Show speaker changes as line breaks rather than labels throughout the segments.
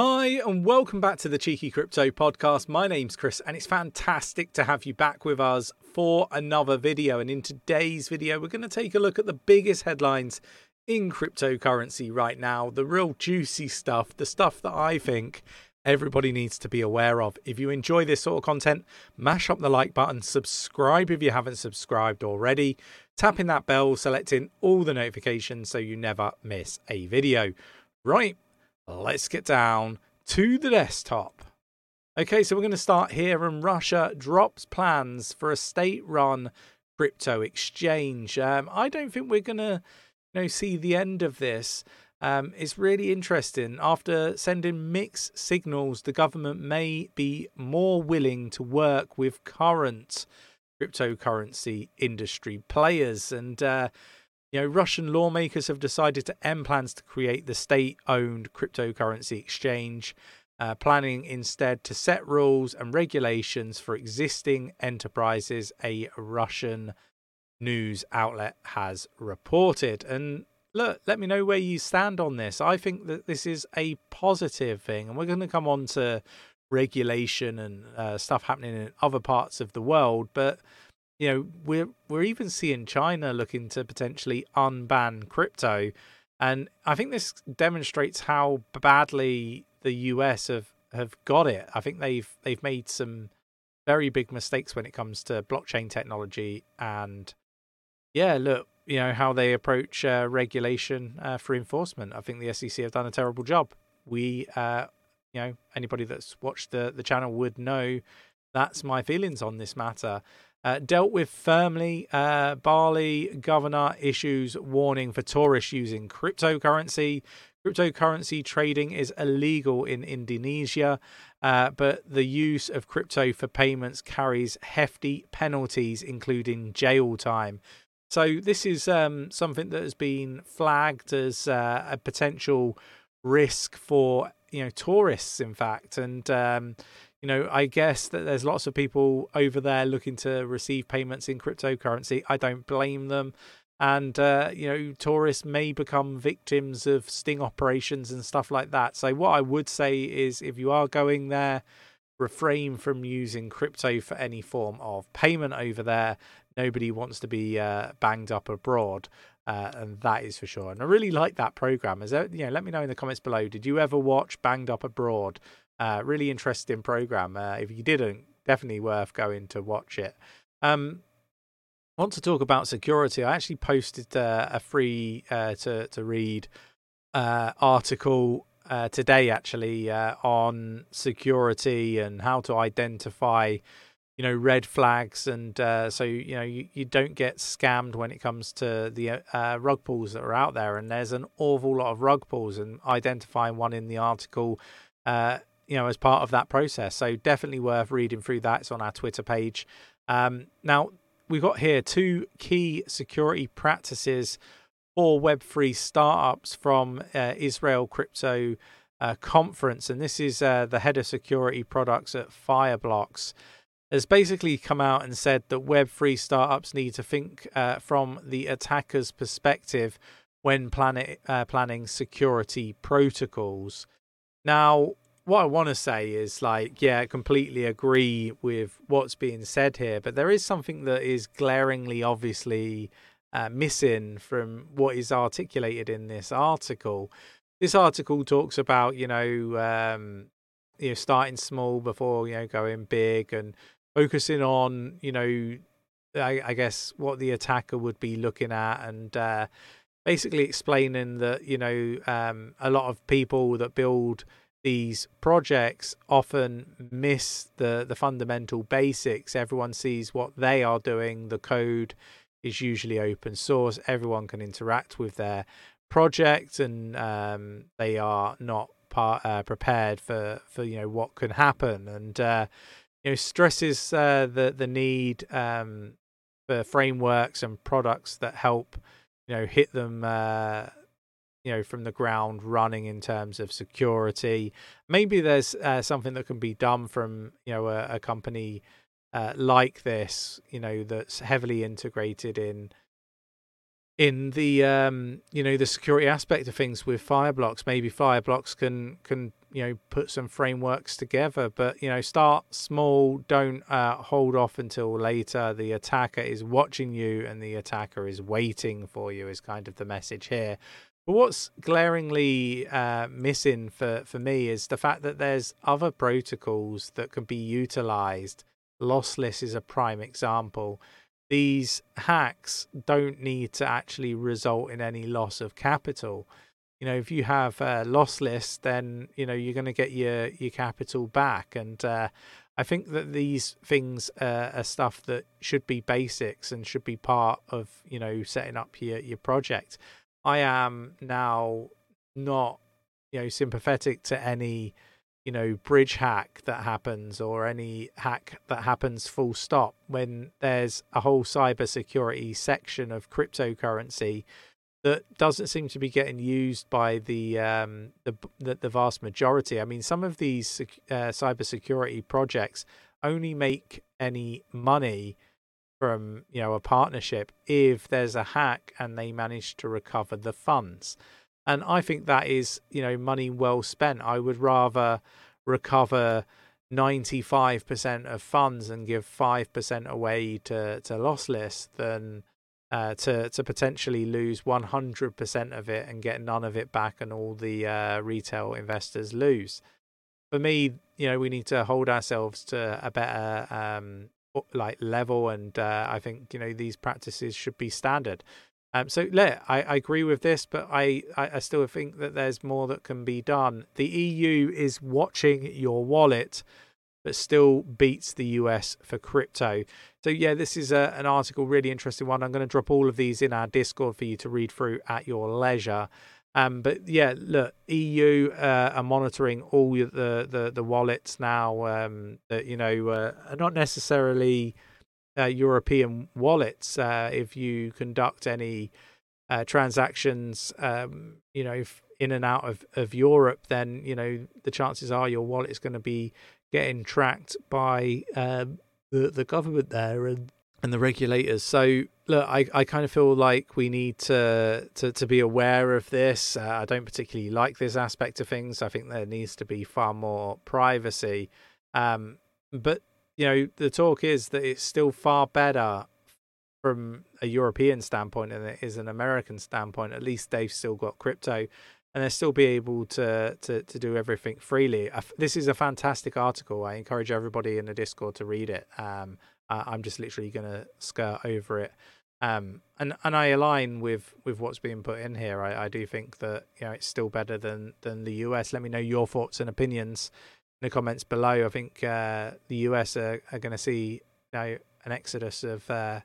Hi, and welcome back to the Cheeky Crypto Podcast. My name's Chris, and it's fantastic to have you back with us for another video. And in today's video, we're going to take a look at the biggest headlines in cryptocurrency right now, the real juicy stuff, the stuff that I think everybody needs to be aware of. If you enjoy this sort of content, mash up the like button, subscribe if you haven't subscribed already, tapping that bell, selecting all the notifications so you never miss a video. Right let's get down to the desktop. Okay, so we're going to start here, and Russia drops plans for a state-run crypto exchange. Um, I don't think we're going to, you know, see the end of this. Um, it's really interesting. After sending mixed signals, the government may be more willing to work with current cryptocurrency industry players, and uh, you know, Russian lawmakers have decided to end plans to create the state owned cryptocurrency exchange, uh, planning instead to set rules and regulations for existing enterprises, a Russian news outlet has reported. And look, let me know where you stand on this. I think that this is a positive thing, and we're going to come on to regulation and uh, stuff happening in other parts of the world, but you know we're we're even seeing China looking to potentially unban crypto, and I think this demonstrates how badly the US have have got it. I think they've they've made some very big mistakes when it comes to blockchain technology and yeah, look, you know how they approach uh, regulation uh, for enforcement. I think the SEC have done a terrible job. We, uh, you know, anybody that's watched the the channel would know that's my feelings on this matter. Uh, dealt with firmly. Uh, Bali governor issues warning for tourists using cryptocurrency. Cryptocurrency trading is illegal in Indonesia, uh, but the use of crypto for payments carries hefty penalties, including jail time. So, this is um, something that has been flagged as uh, a potential risk for you know tourists, in fact, and um, you know, I guess that there's lots of people over there looking to receive payments in cryptocurrency. I don't blame them. And, uh, you know, tourists may become victims of sting operations and stuff like that. So, what I would say is if you are going there, refrain from using crypto for any form of payment over there. Nobody wants to be uh, banged up abroad. Uh, and that is for sure. And I really like that program. Is there, you know, let me know in the comments below. Did you ever watch Banged Up Abroad? Uh, really interesting program. Uh, if you didn't, definitely worth going to watch it. Um, I want to talk about security. I actually posted uh, a free uh, to to read uh, article uh, today, actually, on security and how to identify, you know, red flags, and so you know you, you don't get scammed when it comes to the rug pulls that are out there. And there's an awful lot of rug pulls, and identifying one in the article uh, you know, as part of that process. So definitely worth reading through that. It's on our Twitter page. Um, now, we've got here two key security practices for Web3 startups from uh, Israel Crypto uh, Conference. And this is uh, the head of security products at Fireblocks. Has basically come out and said that Web3 startups need to think uh, from the attacker's perspective when plan- uh, planning security protocols. Now, what I want to say is like, yeah, I completely agree with what's being said here, but there is something that is glaringly, obviously uh, missing from what is articulated in this article. This article talks about, you know, um, you know, starting small before you know going big and focusing on, you know, I, I guess what the attacker would be looking at and. Uh, basically explaining that you know um, a lot of people that build these projects often miss the the fundamental basics. Everyone sees what they are doing. The code is usually open source. Everyone can interact with their project and um, they are not part, uh, prepared for for you know what can happen. And uh, you know stresses uh, the the need um, for frameworks and products that help you know hit them uh, you know from the ground running in terms of security. Maybe there's uh, something that can be done from you know a, a company uh, like this you know that's heavily integrated in in the um you know the security aspect of things with fireblocks. Maybe fireblocks can can you know put some frameworks together but you know start small don't uh, hold off until later. The attacker is watching you and the attacker is waiting for you is kind of the message here but what's glaringly uh, missing for, for me is the fact that there's other protocols that can be utilized. Lossless is a prime example. These hacks don't need to actually result in any loss of capital. You know if you have a lossless then you know you're going to get your your capital back. And uh, i think that these things uh, are stuff that should be basics and should be part of you know setting up your your project i am now not you know sympathetic to any you know bridge hack that happens or any hack that happens full stop when there's a whole cybersecurity section of cryptocurrency that doesn't seem to be getting used by the um, the, the, the vast majority. I mean, some of these uh, cybersecurity projects only make any money from you know a partnership if there's a hack and they manage to recover the funds. And I think that is you know money well spent. I would rather recover 95% of funds and give 5% away to to lossless than uh, to to potentially lose 100% of it and get none of it back, and all the uh, retail investors lose. For me, you know, we need to hold ourselves to a better um, like level, and uh, I think you know these practices should be standard. Um, so, yeah, I, I, agree with this, but I, I, still think that there's more that can be done. The EU is watching your wallet but still beats the US for crypto. So, yeah, this is a, an article, really interesting one. I'm going to drop all of these in our Discord for you to read through at your leisure. Um, but yeah, look, EU uh, are monitoring all the, the, the wallets now um, that, you know, uh, are not necessarily uh, European wallets. Uh, if you conduct any uh, transactions, um, you know, in and out of, of Europe, then, you know, the chances are your wallet is going to be getting tracked by um, the the government there and and the regulators. So look, I, I kind of feel like we need to to, to be aware of this. Uh, I don't particularly like this aspect of things. I think there needs to be far more privacy. Um, but you know, the talk is that it's still far better from a European standpoint than it is an American standpoint. At least they've still got crypto and they'll still be able to to, to do everything freely. This is a fantastic article. I encourage everybody in the Discord to read it. Um, I'm just literally going to skirt over it. Um, and and I align with with what's being put in here. I, I do think that you know it's still better than than the US. Let me know your thoughts and opinions in the comments below. I think uh, the US are, are going to see you know an exodus of uh,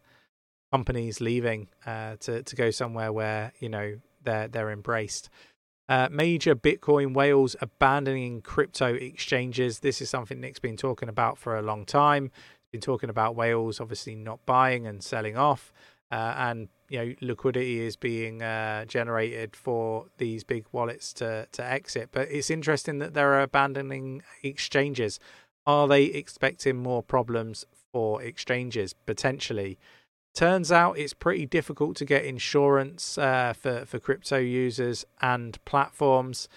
companies leaving uh, to to go somewhere where you know they're they're embraced. Uh, major Bitcoin whales abandoning crypto exchanges. This is something Nick's been talking about for a long time. Been talking about whales obviously not buying and selling off, uh, and you know liquidity is being uh, generated for these big wallets to to exit. But it's interesting that they're abandoning exchanges. Are they expecting more problems for exchanges potentially? Turns out it's pretty difficult to get insurance uh, for, for crypto users and platforms.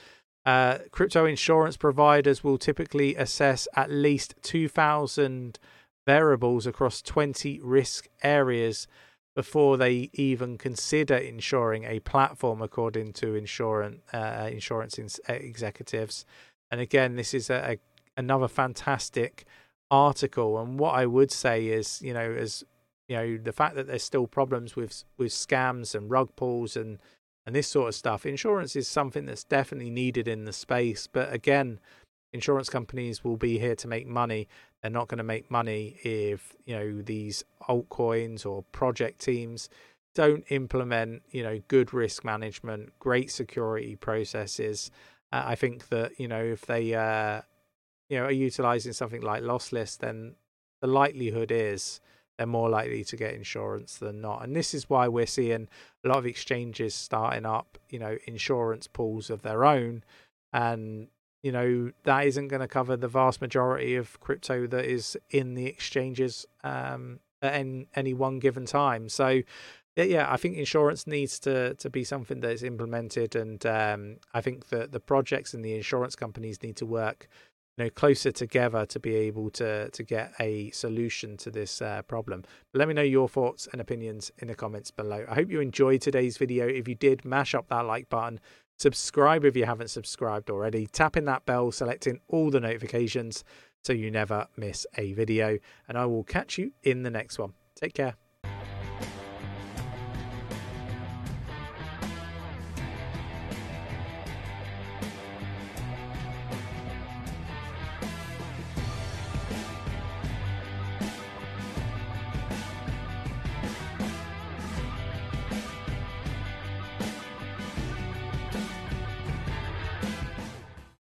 Uh, crypto insurance providers will typically assess at least 2,000 variables across 20 risk areas before they even consider insuring a platform, according to insurance, uh, insurance executives. And again, this is a, a, another fantastic article. And what I would say is, you know, as you know the fact that there's still problems with with scams and rug pulls and and this sort of stuff insurance is something that's definitely needed in the space but again insurance companies will be here to make money they're not going to make money if you know these altcoins or project teams don't implement you know good risk management great security processes uh, i think that you know if they uh you know are utilizing something like lossless then the likelihood is they're more likely to get insurance than not. And this is why we're seeing a lot of exchanges starting up, you know, insurance pools of their own. And, you know, that isn't going to cover the vast majority of crypto that is in the exchanges um, at any, any one given time. So yeah, I think insurance needs to to be something that is implemented, and um, I think that the projects and the insurance companies need to work, you know, closer together to be able to to get a solution to this uh, problem. But let me know your thoughts and opinions in the comments below. I hope you enjoyed today's video. If you did, mash up that like button. Subscribe if you haven't subscribed already. Tap in that bell, selecting all the notifications so you never miss a video. And I will catch you in the next one. Take care.